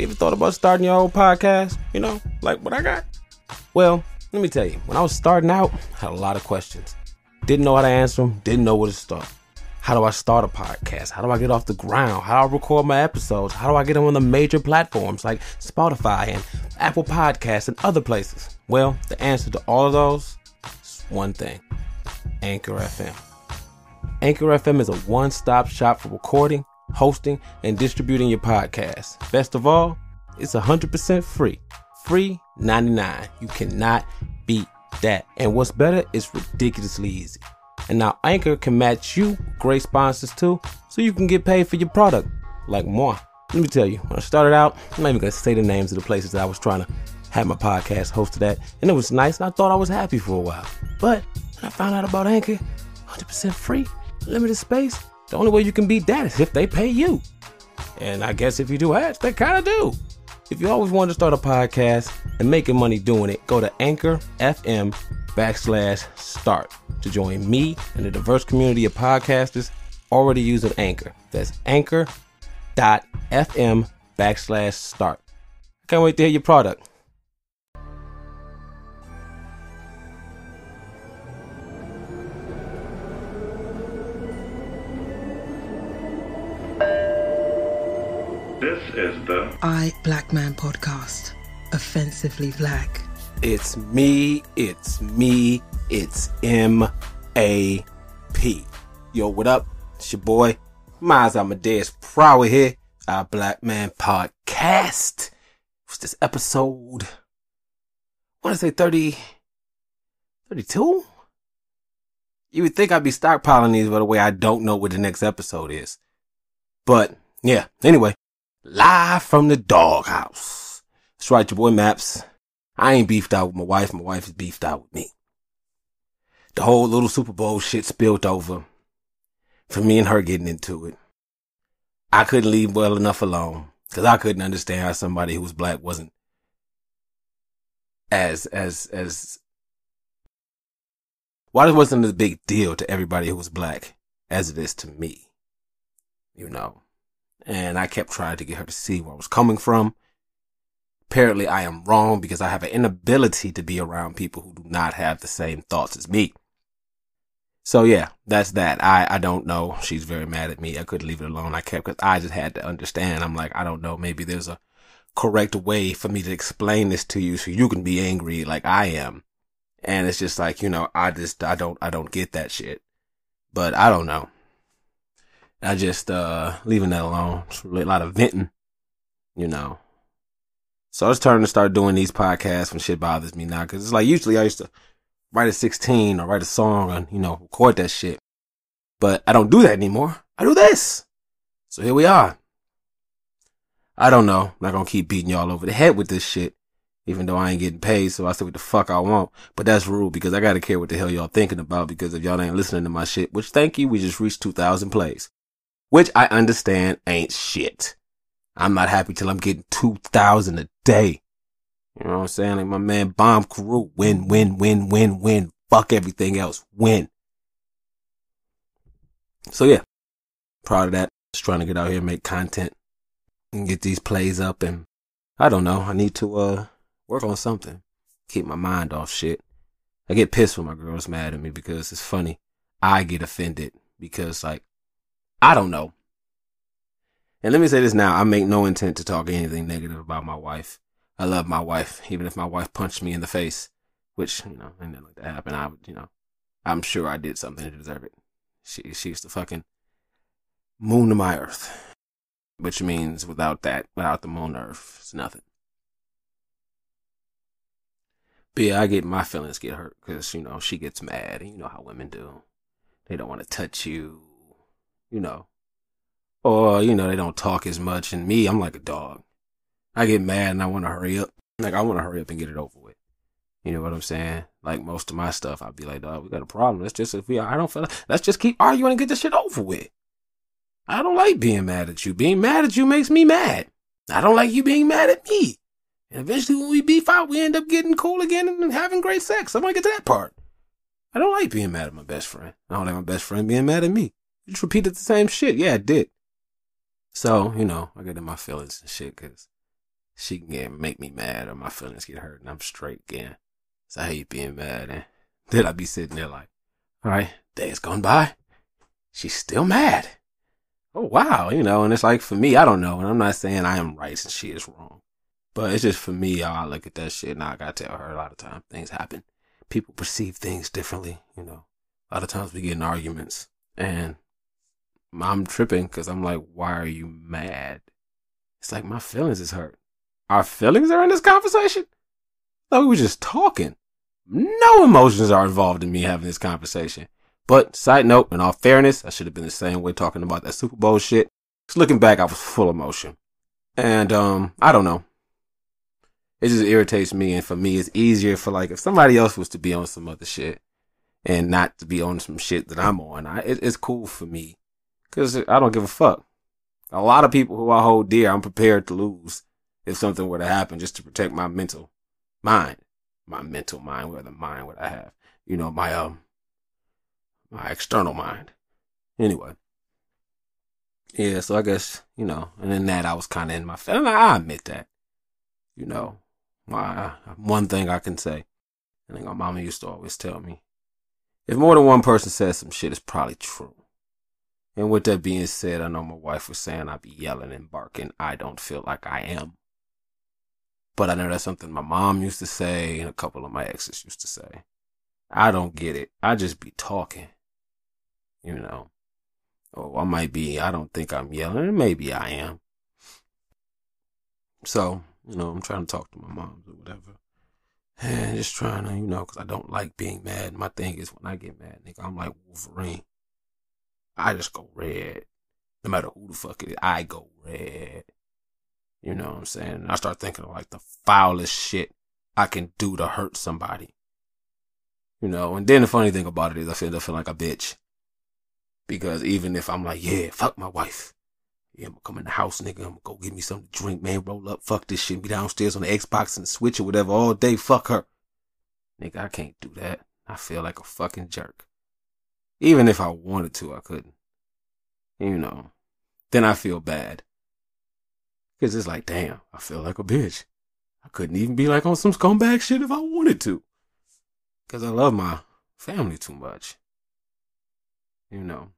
You ever thought about starting your own podcast? You know, like what I got? Well, let me tell you, when I was starting out, I had a lot of questions. Didn't know how to answer them, didn't know where to start. How do I start a podcast? How do I get off the ground? How do I record my episodes? How do I get them on the major platforms like Spotify and Apple Podcasts and other places? Well, the answer to all of those is one thing Anchor FM. Anchor FM is a one stop shop for recording, hosting, and distributing your podcast. Best of all, it's 100% free. Free 99. You cannot beat that. And what's better, it's ridiculously easy. And now Anchor can match you great sponsors too, so you can get paid for your product, like more. Let me tell you, when I started out, I'm not even gonna say the names of the places that I was trying to have my podcast hosted at, and it was nice, and I thought I was happy for a while. But when I found out about Anchor, 100% free, limited space, the only way you can beat that is if they pay you. And I guess if you do ads, they kind of do. If you always wanted to start a podcast and making money doing it, go to Anchor FM backslash start to join me and the diverse community of podcasters already using Anchor. That's anchor.fm backslash start. Can't wait to hear your product. This is the I Black Man podcast. Offensively black. It's me, it's me, it's M A P. Yo, what up? It's your boy, Miles Amadeus Prower here, our Black Man Podcast. What's this episode? I want to say 30, 32? You would think I'd be stockpiling these, by the way, I don't know what the next episode is. But, yeah, anyway, live from the doghouse. That's right, your boy Maps. I ain't beefed out with my wife. My wife is beefed out with me. The whole little Super Bowl shit spilled over for me and her getting into it. I couldn't leave well enough alone because I couldn't understand how somebody who was black wasn't as, as, as, why it wasn't a big deal to everybody who was black as it is to me, you know. And I kept trying to get her to see where I was coming from apparently I am wrong because I have an inability to be around people who do not have the same thoughts as me. So yeah, that's that. I, I don't know. She's very mad at me. I couldn't leave it alone. I kept, cause I just had to understand. I'm like, I don't know. Maybe there's a correct way for me to explain this to you so you can be angry like I am. And it's just like, you know, I just, I don't, I don't get that shit. But I don't know. I just, uh, leaving that alone. A lot of venting, you know. So it's turning to start doing these podcasts when shit bothers me now. Cause it's like usually I used to write a 16 or write a song and, you know, record that shit. But I don't do that anymore. I do this. So here we are. I don't know. I'm not gonna keep beating y'all over the head with this shit. Even though I ain't getting paid, so I say what the fuck I want. But that's rude because I gotta care what the hell y'all thinking about because if y'all ain't listening to my shit, which thank you, we just reached 2,000 plays. Which I understand ain't shit. I'm not happy till I'm getting 2,000 a day. You know what I'm saying? Like my man Bomb Crew, win, win, win, win, win. Fuck everything else. Win. So yeah, proud of that. Just trying to get out here and make content and get these plays up and I don't know. I need to, uh, work on something. Keep my mind off shit. I get pissed when my girl's mad at me because it's funny. I get offended because like, I don't know. And let me say this now. I make no intent to talk anything negative about my wife. I love my wife, even if my wife punched me in the face, which, you know, ain't nothing like that happen. I would, you know, I'm sure I did something to deserve it. She, she's the fucking moon of my earth, which means without that, without the moon earth, it's nothing. But yeah, I get my feelings get hurt because, you know, she gets mad and you know how women do. They don't want to touch you, you know, or, you know, they don't talk as much. And me, I'm like a dog. I get mad and I want to hurry up. Like, I want to hurry up and get it over with. You know what I'm saying? Like most of my stuff, I'd be like, dog, we got a problem. Let's just, if we, I don't feel like, let's just keep arguing and get this shit over with. I don't like being mad at you. Being mad at you makes me mad. I don't like you being mad at me. And eventually when we beef out, we end up getting cool again and having great sex. I want to get to that part. I don't like being mad at my best friend. I don't like my best friend being mad at me. Just repeated the same shit. Yeah, I did. So, you know, I get in my feelings and shit because she can get, make me mad or my feelings get hurt and I'm straight again. So I hate being mad. And then I'd be sitting there like, all right, days gone by. She's still mad. Oh, wow. You know, and it's like for me, I don't know. And I'm not saying I am right and she is wrong. But it's just for me, I look at that shit. And I gotta tell her a lot of times things happen. People perceive things differently, you know. A lot of times we get in arguments and I'm tripping because I'm like, why are you mad? It's like my feelings is hurt. Our feelings are in this conversation? Like we were just talking. No emotions are involved in me having this conversation. But side note, in all fairness, I should have been the same way talking about that Super Bowl shit. Just looking back, I was full of emotion. And um, I don't know. It just irritates me, and for me, it's easier for like if somebody else was to be on some other shit and not to be on some shit that I'm on. I, it, it's cool for me because I don't give a fuck. A lot of people who I hold dear, I'm prepared to lose if something were to happen just to protect my mental mind, my mental mind, where the mind what I have, you know, my um, my external mind. Anyway, yeah. So I guess you know, and then that I was kind of in my. And I admit that, you know, my one thing I can say. I think my mama used to always tell me, if more than one person says some shit, it's probably true. And with that being said, I know my wife was saying I'd be yelling and barking. I don't feel like I am. But I know that's something my mom used to say and a couple of my exes used to say. I don't get it. I just be talking. You know. Oh, I might be, I don't think I'm yelling. Maybe I am. So, you know, I'm trying to talk to my mom or whatever. And just trying to, you know, because I don't like being mad. My thing is when I get mad, nigga, I'm like Wolverine. I just go red. No matter who the fuck it is, I go red. You know what I'm saying? And I start thinking of like the foulest shit I can do to hurt somebody. You know, and then the funny thing about it is I feel I feel like a bitch. Because even if I'm like, yeah, fuck my wife. Yeah, I'm gonna come in the house, nigga. I'm gonna go get me something to drink, man. Roll up, fuck this shit. Be downstairs on the Xbox and Switch or whatever all day. Fuck her. Nigga, I can't do that. I feel like a fucking jerk. Even if I wanted to, I couldn't. You know. Then I feel bad. Cause it's like, damn, I feel like a bitch. I couldn't even be like on some scumbag shit if I wanted to. Cause I love my family too much. You know.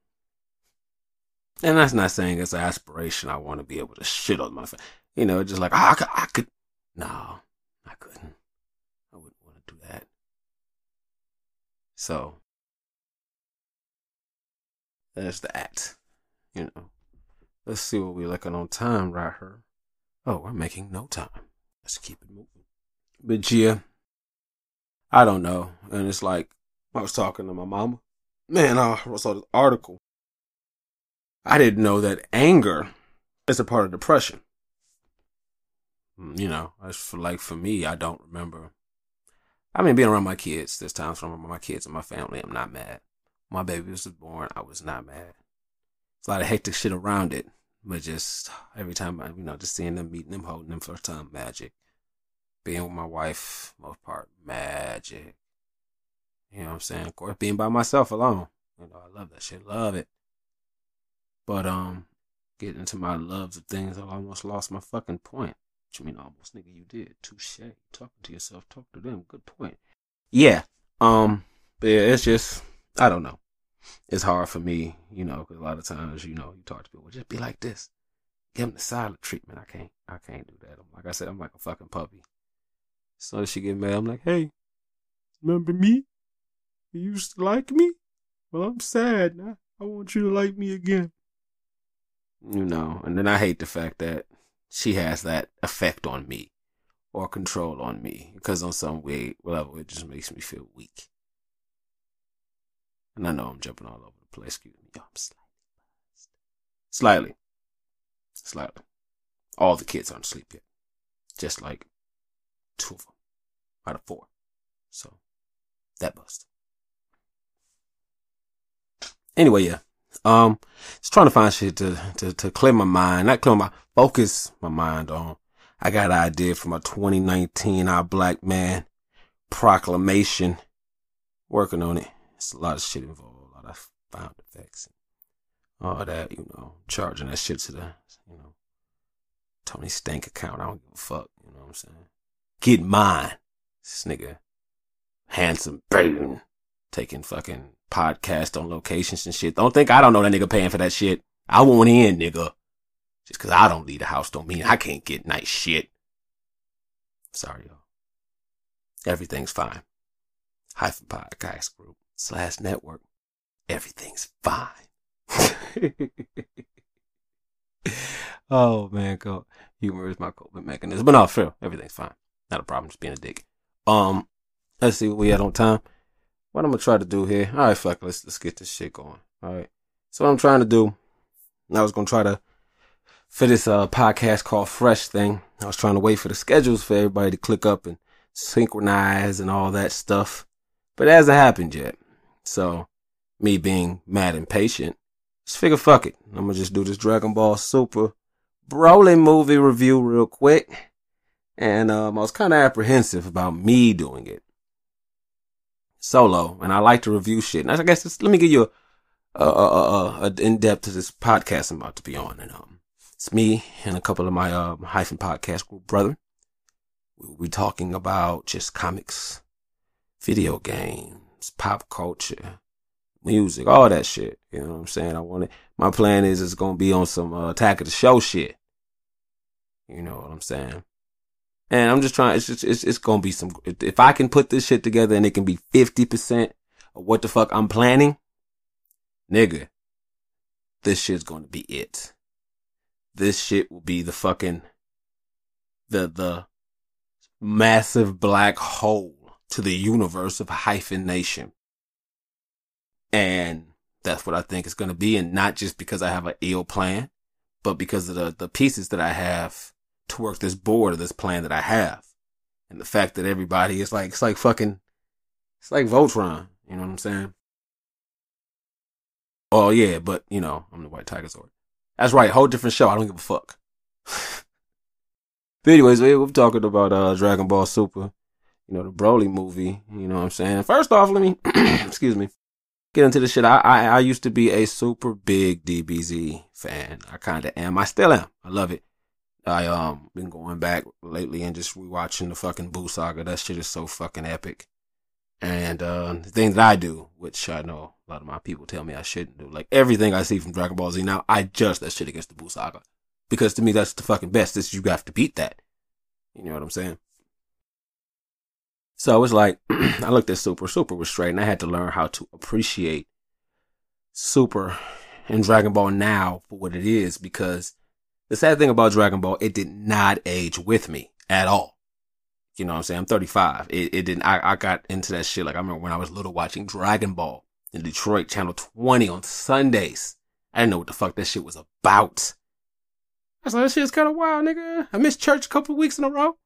And that's not saying it's an aspiration. I want to be able to shit on my family. You know, just like, oh, I could, I could. No, I couldn't. I wouldn't want to do that. So, there's that. You know. Let's see what we're looking on time right here. Oh, we're making no time. Let's keep it moving. But yeah, I don't know. And it's like, I was talking to my mama. Man, I saw this article. I didn't know that anger is a part of depression. You know, for like for me, I don't remember. I mean, being around my kids, there's times when I'm around my kids and my family, I'm not mad. My baby was born, I was not mad. It's a lot of hectic shit around it, but just every time I, you know, just seeing them, meeting them, holding them first time, magic. Being with my wife, most part, magic. You know what I'm saying? Of course, being by myself alone. You know, I love that shit. Love it. But, um, getting into my loves of things, I almost lost my fucking point. What you mean almost, nigga? You did. Touche. Talking to yourself. Talk to them. Good point. Yeah. Um, but yeah, it's just, I don't know. It's hard for me, you know, because a lot of times, you know, you talk to people, just be like this. Give them the silent treatment. I can't, I can't do that. I'm, like I said, I'm like a fucking puppy. So she get mad. I'm like, hey, remember me? You used to like me? Well, I'm sad now. I want you to like me again. You know, and then I hate the fact that she has that effect on me or control on me because on some way level it just makes me feel weak. And I know I'm jumping all over the place. Excuse me. I'm slightly buzzed. Slightly. Slightly. All the kids aren't asleep yet. Just like two of them out of four. So that bust. Anyway, yeah. Um, just trying to find shit to, to, to clear my mind, not clear my focus my mind on. I got an idea for my 2019 Our Black Man proclamation. Working on it. It's a lot of shit involved, a lot of sound effects and all that, you know, charging that shit to the, you know, Tony Stank account. I don't give a fuck. You know what I'm saying? Get mine. This nigga, handsome Burton, taking fucking podcast on locations and shit. Don't think I don't know that nigga paying for that shit. I want in, nigga. Just cause I don't leave the house don't mean I can't get nice shit. Sorry, y'all. Everything's fine. Hyphen podcast group slash network. Everything's fine. oh man, go. Humor is my coping mechanism. But no, sure, everything's fine. Not a problem, just being a dick. Um, let's see what we had on time. What I'm gonna try to do here. Alright, fuck, let's let's get this shit going. Alright. So what I'm trying to do, I was gonna try to for this uh podcast called Fresh thing. I was trying to wait for the schedules for everybody to click up and synchronize and all that stuff. But it hasn't happened yet. So me being mad and patient, just figure fuck it. I'm gonna just do this Dragon Ball Super Broly movie review real quick. And um, I was kind of apprehensive about me doing it solo, and I like to review shit. And I guess let me give you a, a, a, a in depth to this podcast I'm about to be on. And um, it's me and a couple of my uh, hyphen podcast group brother. We'll be talking about just comics, video games, pop culture, music, all that shit. You know what I'm saying? I want it. My plan is it's gonna be on some uh, Attack of the Show shit. You know what I'm saying? And I'm just trying. It's just it's it's gonna be some. If I can put this shit together and it can be fifty percent of what the fuck I'm planning, nigga, this shit's gonna be it. This shit will be the fucking the the massive black hole to the universe of hyphen nation. And that's what I think it's going to be. And not just because I have an ill plan, but because of the, the pieces that I have to work this board or this plan that I have. And the fact that everybody is like, it's like fucking, it's like Voltron. You know what I'm saying? Oh yeah, but you know, I'm the White Tiger Sword. That's right, whole different show. I don't give a fuck. but anyways, we're talking about uh Dragon Ball Super, you know, the Broly movie. You know what I'm saying? First off, let me excuse me get into the shit. I, I, I used to be a super big DBZ fan. I kind of am. I still am. I love it. I um been going back lately and just rewatching the fucking Buu saga. That shit is so fucking epic. And uh the thing that I do, which I know a lot of my people tell me I shouldn't do, like everything I see from Dragon Ball Z now, I judge that shit against the Buu saga. Because to me that's the fucking best. This you have to beat that. You know what I'm saying? So it's like I looked at Super. Super was straight, and I had to learn how to appreciate Super and Dragon Ball now for what it is. Because the sad thing about Dragon Ball, it did not age with me at all. You know what I'm saying? I'm 35. It, it didn't. I, I got into that shit. Like I remember when I was little watching Dragon Ball in Detroit, Channel 20 on Sundays. I didn't know what the fuck that shit was about. I was like, that shit's kind of wild, nigga. I missed church a couple weeks in a row.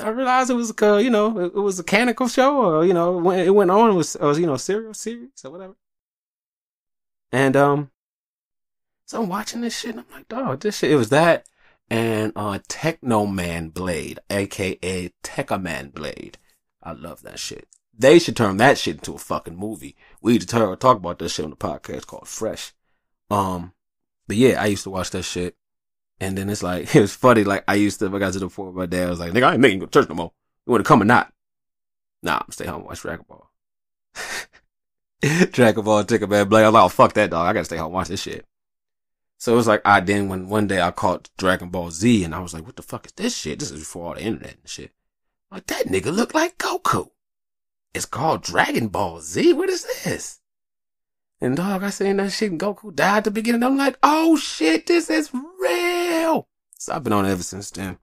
I realized it was a, you know, it, was a canonical show, or you know, it went on, it was, it was you know, serial series or whatever. And um, so I'm watching this shit, and I'm like, dog, this shit. It was that and uh, Techno Man Blade, aka Tekkaman Blade. I love that shit. They should turn that shit into a fucking movie. We need to talk about this shit on the podcast called Fresh. Um, but yeah, I used to watch that shit. And then it's like, it was funny. Like, I used to, I got to the point where my dad was like, nigga, I ain't making go to church no more. You want to come or not? Nah, I'm stay home watch Dragon Ball. Dragon Ball, Tekkaman Blade. I was like, oh, fuck that dog. I gotta stay home watch this shit. So it was like, I then when one day I caught Dragon Ball Z and I was like, what the fuck is this shit? This is before all the internet and shit. Like, that nigga look like Goku. It's called Dragon Ball Z. What is this? And dog, I seen that shit and Goku died at the beginning. I'm like, oh shit, this is real. So I've been on it ever since then.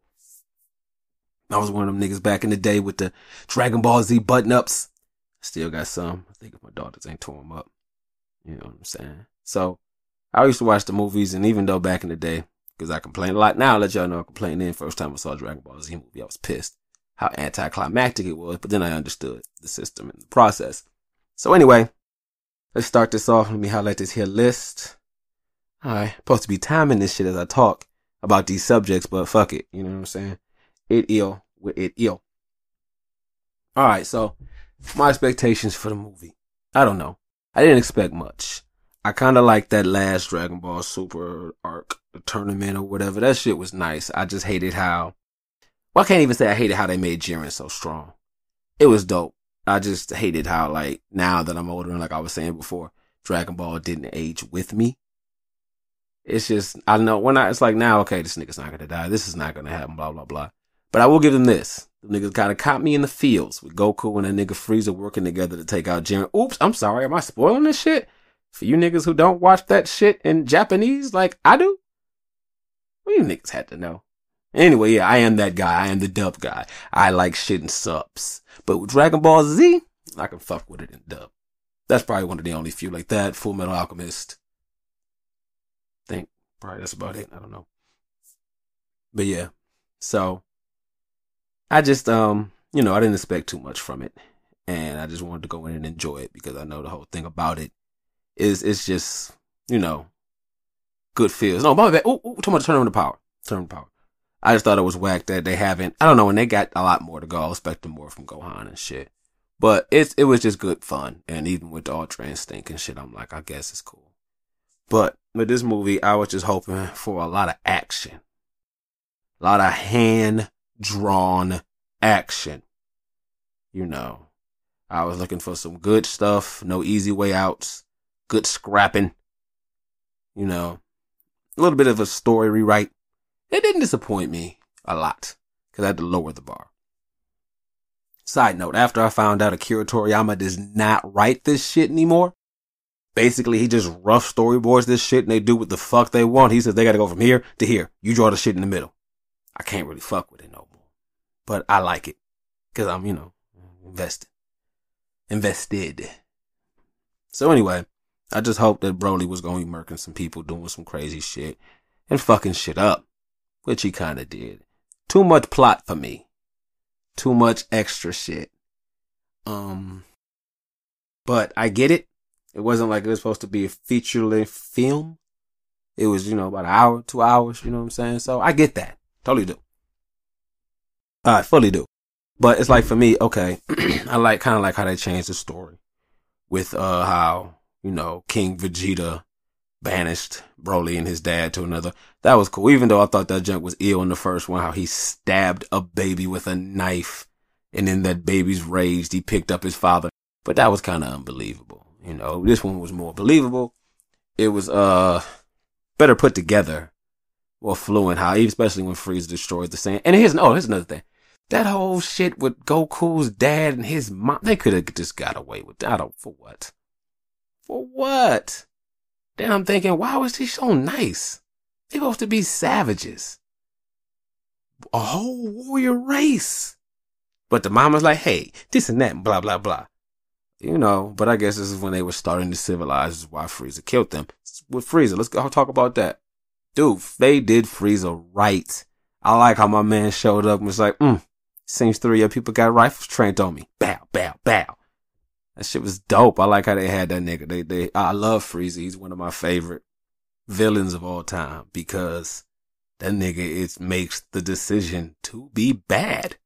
I was one of them niggas back in the day with the Dragon Ball Z button ups. Still got some. I think if my daughters ain't tore them up. You know what I'm saying? So I used to watch the movies, and even though back in the day, because I complain a lot now, I'll let y'all know I complained then. First time I saw Dragon Ball Z movie, I was pissed how anticlimactic it was, but then I understood the system and the process. So anyway, Let's start this off. Let me highlight this here list. Alright, supposed to be timing this shit as I talk about these subjects, but fuck it. You know what I'm saying? It ill with it ill. Alright, so my expectations for the movie. I don't know. I didn't expect much. I kind of like that last Dragon Ball Super arc, tournament or whatever. That shit was nice. I just hated how, Well, I can't even say I hated how they made Jiren so strong. It was dope. I just hated how like now that I'm older and like I was saying before, Dragon Ball didn't age with me. It's just I know when I it's like now okay this nigga's not gonna die this is not gonna happen blah blah blah. But I will give them this. The niggas kind of caught me in the fields with Goku and a nigga Frieza working together to take out Jiren. Oops, I'm sorry. Am I spoiling this shit? For you niggas who don't watch that shit in Japanese like I do? Well, you niggas had to know. Anyway, yeah, I am that guy. I am the dub guy. I like shit in subs. But with Dragon Ball Z, I can fuck with it in dub. That's probably one of the only few like that. Full Metal Alchemist. Think probably that's about it. I don't know. But yeah. So I just um, you know, I didn't expect too much from it. And I just wanted to go in and enjoy it because I know the whole thing about it is it's just, you know, good feels. No, my bad. Ooh, ooh, talking about turn on the power. Turn on the power. I just thought it was whack that they haven't. I don't know, and they got a lot more to go. I was expecting more from Gohan and shit. But it's it was just good fun, and even with the Ultra Instinct and shit, I'm like, I guess it's cool. But with this movie, I was just hoping for a lot of action, a lot of hand drawn action. You know, I was looking for some good stuff, no easy way outs, good scrapping. You know, a little bit of a story rewrite it didn't disappoint me a lot because I had to lower the bar. Side note, after I found out Akira Toriyama does not write this shit anymore, basically he just rough storyboards this shit and they do what the fuck they want. He says they gotta go from here to here. You draw the shit in the middle. I can't really fuck with it no more. But I like it. Cause I'm, you know, invested. Invested. So anyway, I just hope that Broly was gonna be murking some people doing some crazy shit and fucking shit up which he kind of did. Too much plot for me. Too much extra shit. Um, but I get it. It wasn't like it was supposed to be a feature length film. It was, you know, about an hour, two hours, you know what I'm saying? So I get that. Totally do. I fully do. But it's like for me, okay, I like kind of like how they changed the story with uh how, you know, King Vegeta banished Broly and his dad to another. That was cool. Even though I thought that junk was ill in the first one, how he stabbed a baby with a knife and in that baby's rage, he picked up his father. But that was kind of unbelievable. You know, this one was more believable. It was, uh, better put together, more fluent, how, especially when Frieza destroys the sand. And here's, oh, here's another thing. That whole shit with Goku's dad and his mom, they could have just got away with that. I don't, for what? For what? Then I'm thinking, why was he so nice? They supposed to be savages. A whole warrior race. But the mama's like, hey, this and that, blah, blah, blah. You know, but I guess this is when they were starting to civilize, is why Frieza killed them. With Frieza, let's go talk about that. Dude, they did Frieza right. I like how my man showed up and was like, mm, seems three of people got rifles trained on me. Bow, bow, bow. That shit was dope. I like how they had that nigga. They, they, I love Frieza. He's one of my favorite villains of all time because that nigga it makes the decision to be bad.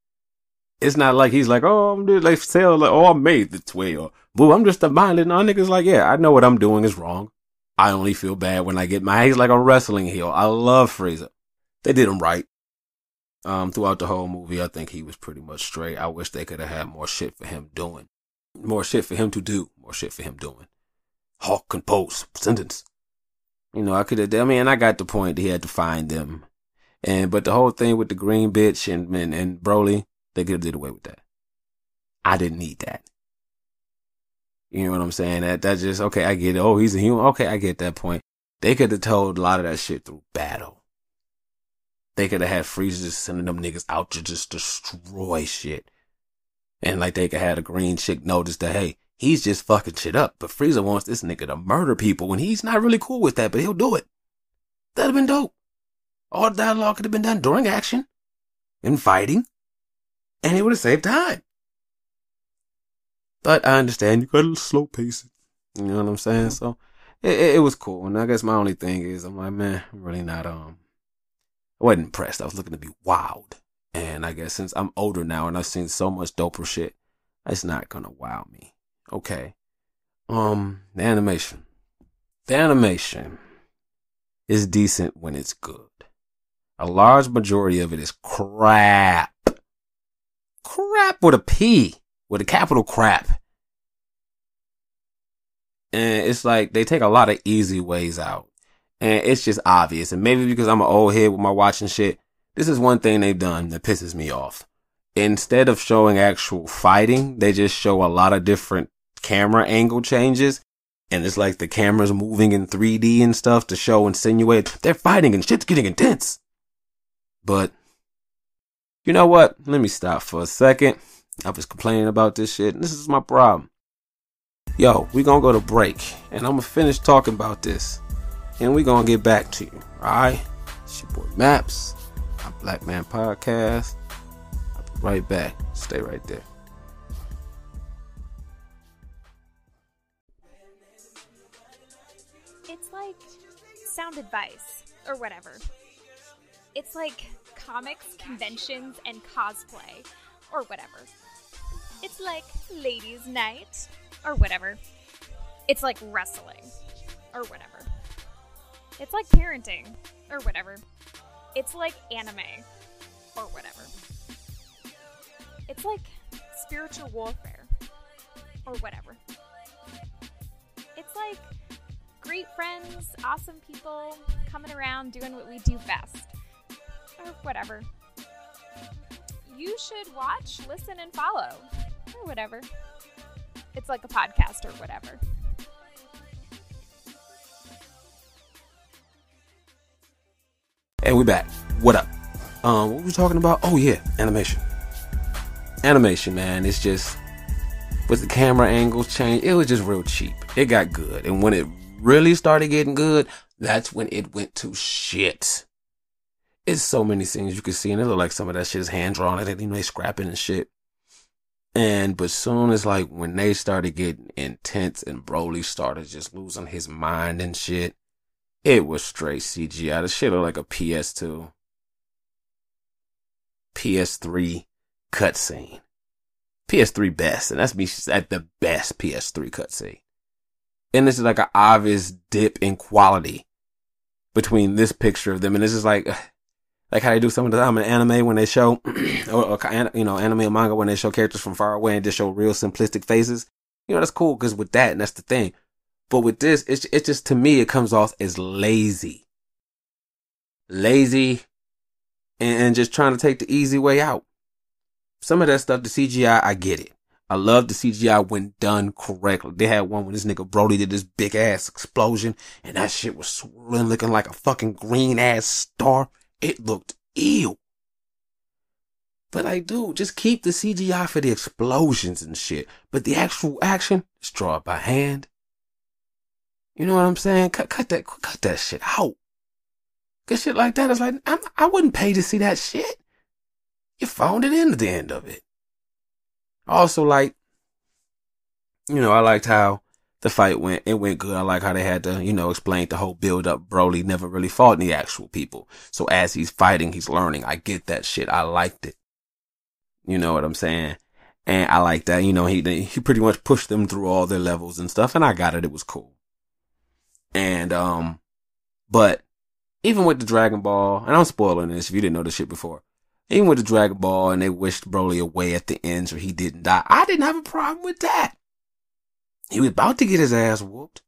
It's not like he's like, oh, I'm just like sell like, oh, I made the way or boo, I'm just a minded. No niggas like, yeah, I know what I'm doing is wrong. I only feel bad when I get my he's like a wrestling heel. I love Frieza. They did him right. Um, throughout the whole movie, I think he was pretty much straight. I wish they could have had more shit for him doing. More shit for him to do. More shit for him doing. Hawk compose sentence. You know, I could have. I mean, I got the point. He had to find them, and but the whole thing with the green bitch and and, and Broly, they could have did away with that. I didn't need that. You know what I'm saying? That that just okay. I get it. Oh, he's a human. Okay, I get that point. They could have told a lot of that shit through battle. They could have had Frieza just sending them niggas out to just destroy shit. And like they could have had a green chick notice that, hey, he's just fucking shit up. But Frieza wants this nigga to murder people when he's not really cool with that, but he'll do it. That'd have been dope. All dialogue could have been done during action and fighting, and it would have saved time. But I understand you gotta slow pace it. You know what I'm saying? So it, it, it was cool. And I guess my only thing is I'm like, man, I'm really not um I wasn't impressed. I was looking to be wild. And I guess since I'm older now and I've seen so much doper shit, it's not gonna wow me. Okay. Um, the animation. The animation is decent when it's good. A large majority of it is crap. Crap with a P, with a capital crap. And it's like they take a lot of easy ways out. And it's just obvious. And maybe because I'm an old head with my watching shit, this is one thing they've done that pisses me off. Instead of showing actual fighting, they just show a lot of different camera angle changes. And it's like the camera's moving in 3D and stuff to show insinuate they're fighting and shit's getting intense. But you know what? Let me stop for a second. I was complaining about this shit. And this is my problem. Yo, we gonna go to break and I'm gonna finish talking about this. And we gonna get back to you. Alright? It's your boy Maps, my Black Man Podcast. I'll be right back. Stay right there. It's like sound advice or whatever. It's like comics, conventions, and cosplay or whatever. It's like ladies' night or whatever. It's like wrestling or whatever. It's like parenting or whatever. It's like anime or whatever. It's like spiritual warfare or whatever. It's like great friends, awesome people coming around doing what we do best or whatever. You should watch, listen, and follow or whatever. It's like a podcast or whatever. And we're back. What up? Um, what were we talking about? Oh yeah, animation. Animation, man. It's just with the camera angles change, it was just real cheap. It got good, and when it really started getting good, that's when it went to shit. It's so many things you can see, and it look like some of that shit is hand drawn. I think you know they scrapping and shit. And but soon as like when they started getting intense and Broly started just losing his mind and shit, it was straight CGI. The shit looked like a PS2, PS3 cutscene. PS3 best, and that's me at the best PS3 cutscene. And this is like an obvious dip in quality between this picture of them, and this is like, like how they do some of the time in anime when they show, or, or you know, anime or manga when they show characters from far away and just show real simplistic faces. You know, that's cool because with that, and that's the thing. But with this, it's it's just to me, it comes off as lazy, lazy, and, and just trying to take the easy way out. Some of that stuff, the CGI, I get it. I love the CGI when done correctly. They had one when this nigga Broly did this big ass explosion and that shit was swirling looking like a fucking green ass star. It looked ew. But like, dude, just keep the CGI for the explosions and shit. But the actual action, just draw it by hand. You know what I'm saying? Cut, cut that, cut that shit out. Cause shit like that is like, I'm, I wouldn't pay to see that shit. You phoned it in the end of it. Also, like, you know, I liked how the fight went. It went good. I like how they had to, you know, explain the whole build up. Broly never really fought any actual people. So as he's fighting, he's learning. I get that shit. I liked it. You know what I'm saying? And I like that. You know, he, he pretty much pushed them through all their levels and stuff. And I got it. It was cool. And, um, but even with the Dragon Ball, and I'm spoiling this if you didn't know this shit before, even with the Dragon Ball and they wished Broly away at the end so he didn't die, I didn't have a problem with that. He was about to get his ass whooped,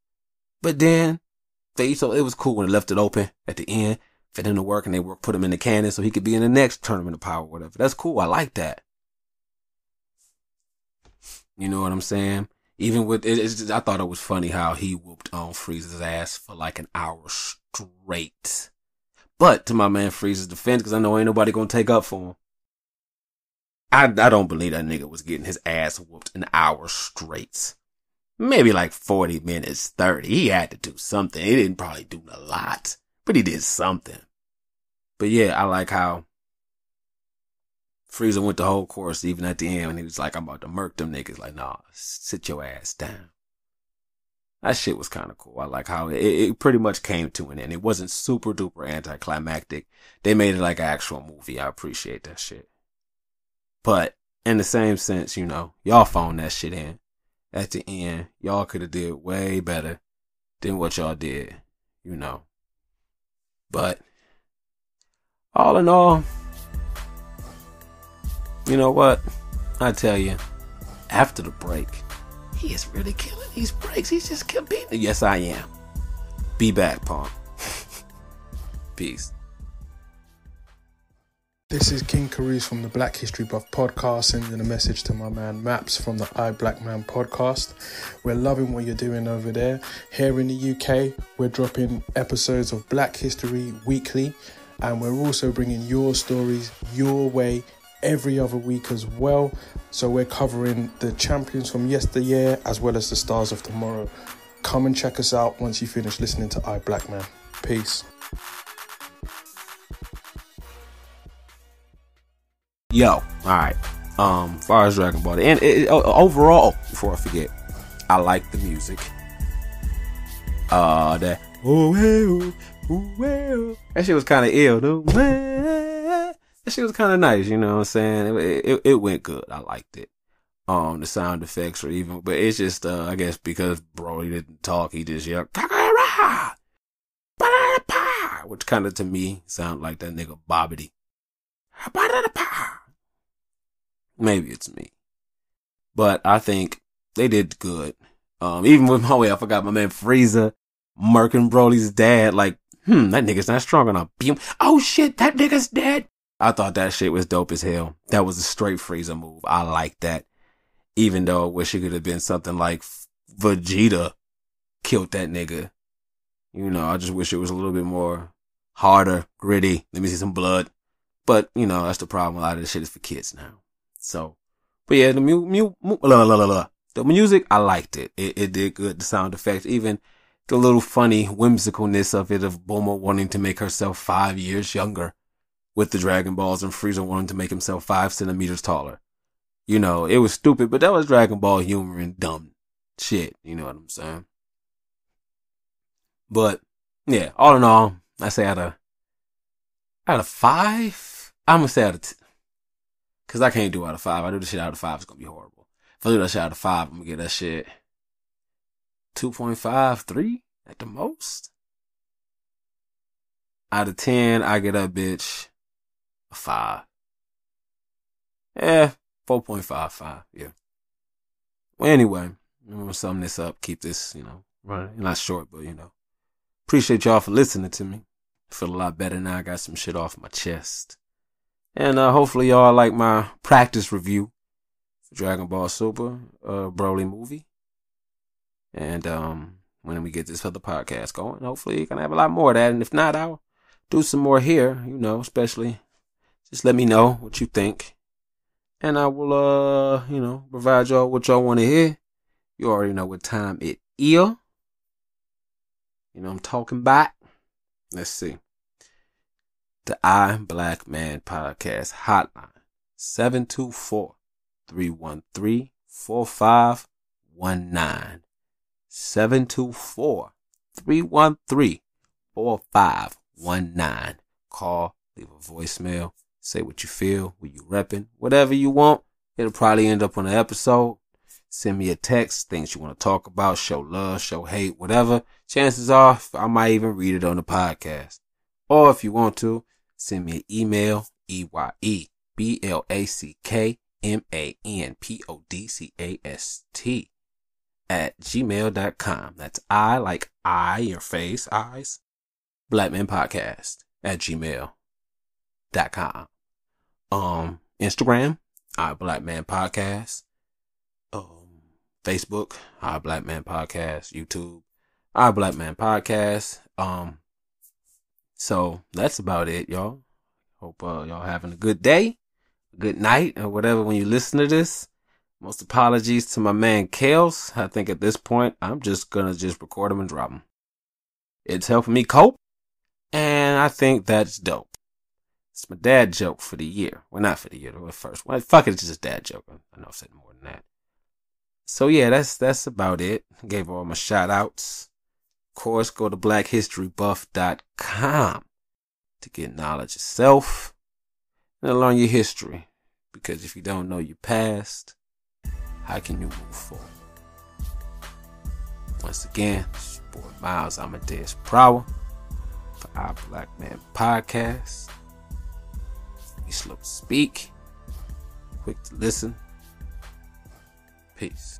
but then they, so it was cool when they left it open at the end for them to work and they work, put him in the cannon so he could be in the next tournament of power, whatever. That's cool. I like that. You know what I'm saying? Even with it, just, I thought it was funny how he whooped on Frieza's ass for like an hour straight. But to my man Frieza's defense, because I know ain't nobody gonna take up for him. I I don't believe that nigga was getting his ass whooped an hour straight. Maybe like 40 minutes, 30. He had to do something. He didn't probably do a lot, but he did something. But yeah, I like how Frieza went the whole course, even at the end, and he was like, I'm about to murk them niggas. Like, nah, sit your ass down. That shit was kind of cool. I like how it, it, pretty much came to an end. It wasn't super duper anticlimactic. They made it like an actual movie. I appreciate that shit. But in the same sense, you know, y'all phoned that shit in. At the end, y'all could have did way better than what y'all did, you know. But all in all, you know what? I tell you, after the break, he is really killing these breaks. He's just competing. Yes, I am. Be back, Punk. Peace. This is King Carees from the Black History Buff podcast, sending a message to my man Maps from the I Black Man podcast. We're loving what you're doing over there. Here in the UK, we're dropping episodes of Black History weekly, and we're also bringing your stories your way every other week as well. So we're covering the champions from yesteryear as well as the stars of tomorrow. Come and check us out once you finish listening to I Black Man. Peace. Yo, all right. Um, far as Dragon Ball, and it, it, overall, before I forget, I like the music. Uh, that oh well, oh well, that shit was kind of ill, dude. That shit was kind of nice, you know what I'm saying? It, it, it went good. I liked it. Um, the sound effects or even, but it's just, uh, I guess because Broly didn't talk, he just yelled, Which kind of to me sound like that nigga Bobbity. Maybe it's me. But I think they did good. Um, even with my way, I forgot my man Frieza, Merkin Broly's dad, like, hmm, that nigga's not strong enough. Beam. Oh shit, that nigga's dead. I thought that shit was dope as hell. That was a straight Frieza move. I like that. Even though I wish it could have been something like Vegeta killed that nigga. You know, I just wish it was a little bit more harder, gritty. Let me see some blood. But, you know, that's the problem. A lot of this shit is for kids now. So, but yeah, the mu, mu, mu la, la, la, la. the music, I liked it. it. It did good. The sound effects, even the little funny whimsicalness of it of Bulma wanting to make herself five years younger with the Dragon Balls and Frieza wanting to make himself five centimeters taller. You know, it was stupid, but that was Dragon Ball humor and dumb shit. You know what I'm saying? But yeah, all in all, I say out of out of five, I'm gonna say out of t- Cause I can't do out of five. I do the shit out of five, it's gonna be horrible. If I do that shit out of five, I'm gonna get that shit 2.5, 3 at the most. Out of 10, I get that bitch a 5. Yeah, 4.55, yeah. Well, anyway, I'm gonna sum this up, keep this, you know, running. Not short, but, you know. Appreciate y'all for listening to me. Feel a lot better now. I got some shit off my chest. And uh, hopefully y'all like my practice review for Dragon Ball Super, uh, Broly movie. And um, when we get this other podcast going, hopefully you can have a lot more of that. And if not, I'll do some more here, you know, especially just let me know what you think. And I will, uh, you know, provide y'all what y'all want to hear. You already know what time it is. You know I'm talking about. Let's see the I Black Man Podcast Hotline 724 313 4519. 724 313 4519. Call, leave a voicemail, say what you feel, what you repping, whatever you want. It'll probably end up on an episode. Send me a text, things you want to talk about, show love, show hate, whatever. Chances are I might even read it on the podcast. Or if you want to, send me an email, E-Y-E-B-L-A-C-K-M-A-N-P-O-D-C-A-S-T at gmail.com. That's I like I, your face, eyes, Blackman Podcast at gmail.com. Um, Instagram, I Blackman Podcast. Um, Facebook, I Blackman Podcast. YouTube, I Blackman Podcast. Um, so that's about it, y'all. Hope uh, y'all having a good day, good night, or whatever when you listen to this. Most apologies to my man Kales. I think at this point, I'm just gonna just record him and drop him. It's helping me cope, and I think that's dope. It's my dad joke for the year. Well, not for the year, the first one. Fuck it, it's just dad joke. I know I've said more than that. So yeah, that's that's about it. Gave all my shout outs course, go to blackhistorybuff.com to get knowledge yourself and learn your history. Because if you don't know your past, how can you move forward? Once again, it's boy Miles Amadeus Prower for our Black Man Podcast. We slow to speak, quick to listen, Peace.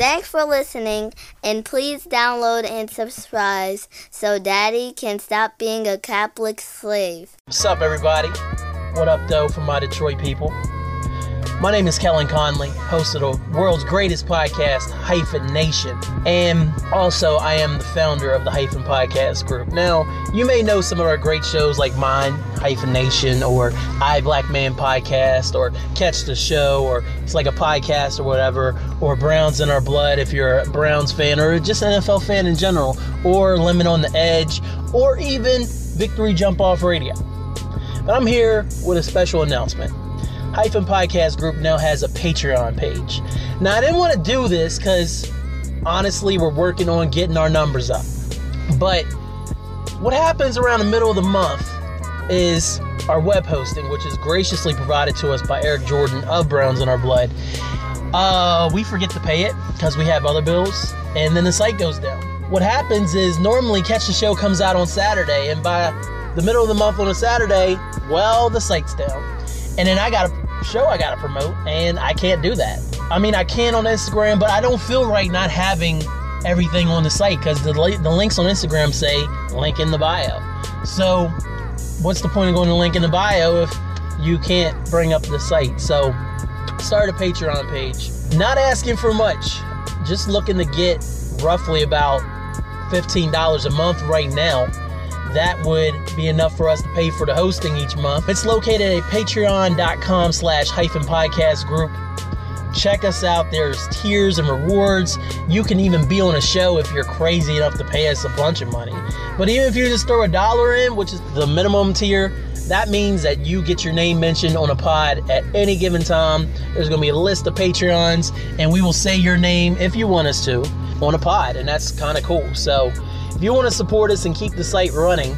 Thanks for listening, and please download and subscribe so Daddy can stop being a Catholic slave. What's up, everybody? What up, though, from my Detroit people? My name is Kellen Conley, host of the world's greatest podcast, Hyphen Nation. And also, I am the founder of the Hyphen Podcast Group. Now, you may know some of our great shows like mine, Hyphen Nation, or I Black Man Podcast, or Catch the Show, or it's like a podcast or whatever, or Browns in Our Blood if you're a Browns fan, or just an NFL fan in general, or Lemon on the Edge, or even Victory Jump Off Radio. But I'm here with a special announcement. Hyphen Podcast Group now has a Patreon page. Now, I didn't want to do this because honestly, we're working on getting our numbers up. But what happens around the middle of the month is our web hosting, which is graciously provided to us by Eric Jordan of Browns in Our Blood. Uh, we forget to pay it because we have other bills, and then the site goes down. What happens is normally Catch the Show comes out on Saturday, and by the middle of the month on a Saturday, well, the site's down. And then I got a show I got to promote, and I can't do that. I mean, I can on Instagram, but I don't feel right not having everything on the site because the, the links on Instagram say link in the bio. So, what's the point of going to link in the bio if you can't bring up the site? So, start a Patreon page. Not asking for much, just looking to get roughly about $15 a month right now that would be enough for us to pay for the hosting each month. It's located at patreon.com slash hyphen podcast group. Check us out. There's tiers and rewards. You can even be on a show if you're crazy enough to pay us a bunch of money. But even if you just throw a dollar in, which is the minimum tier, that means that you get your name mentioned on a pod at any given time. There's going to be a list of Patreons, and we will say your name if you want us to on a pod, and that's kind of cool. So, if you want to support us and keep the site running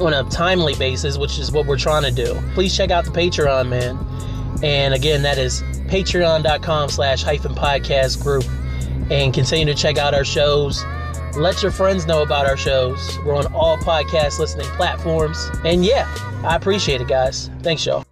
on a timely basis, which is what we're trying to do, please check out the Patreon, man. And again, that is patreon.com slash hyphen podcast group. And continue to check out our shows. Let your friends know about our shows. We're on all podcast listening platforms. And yeah, I appreciate it, guys. Thanks, y'all.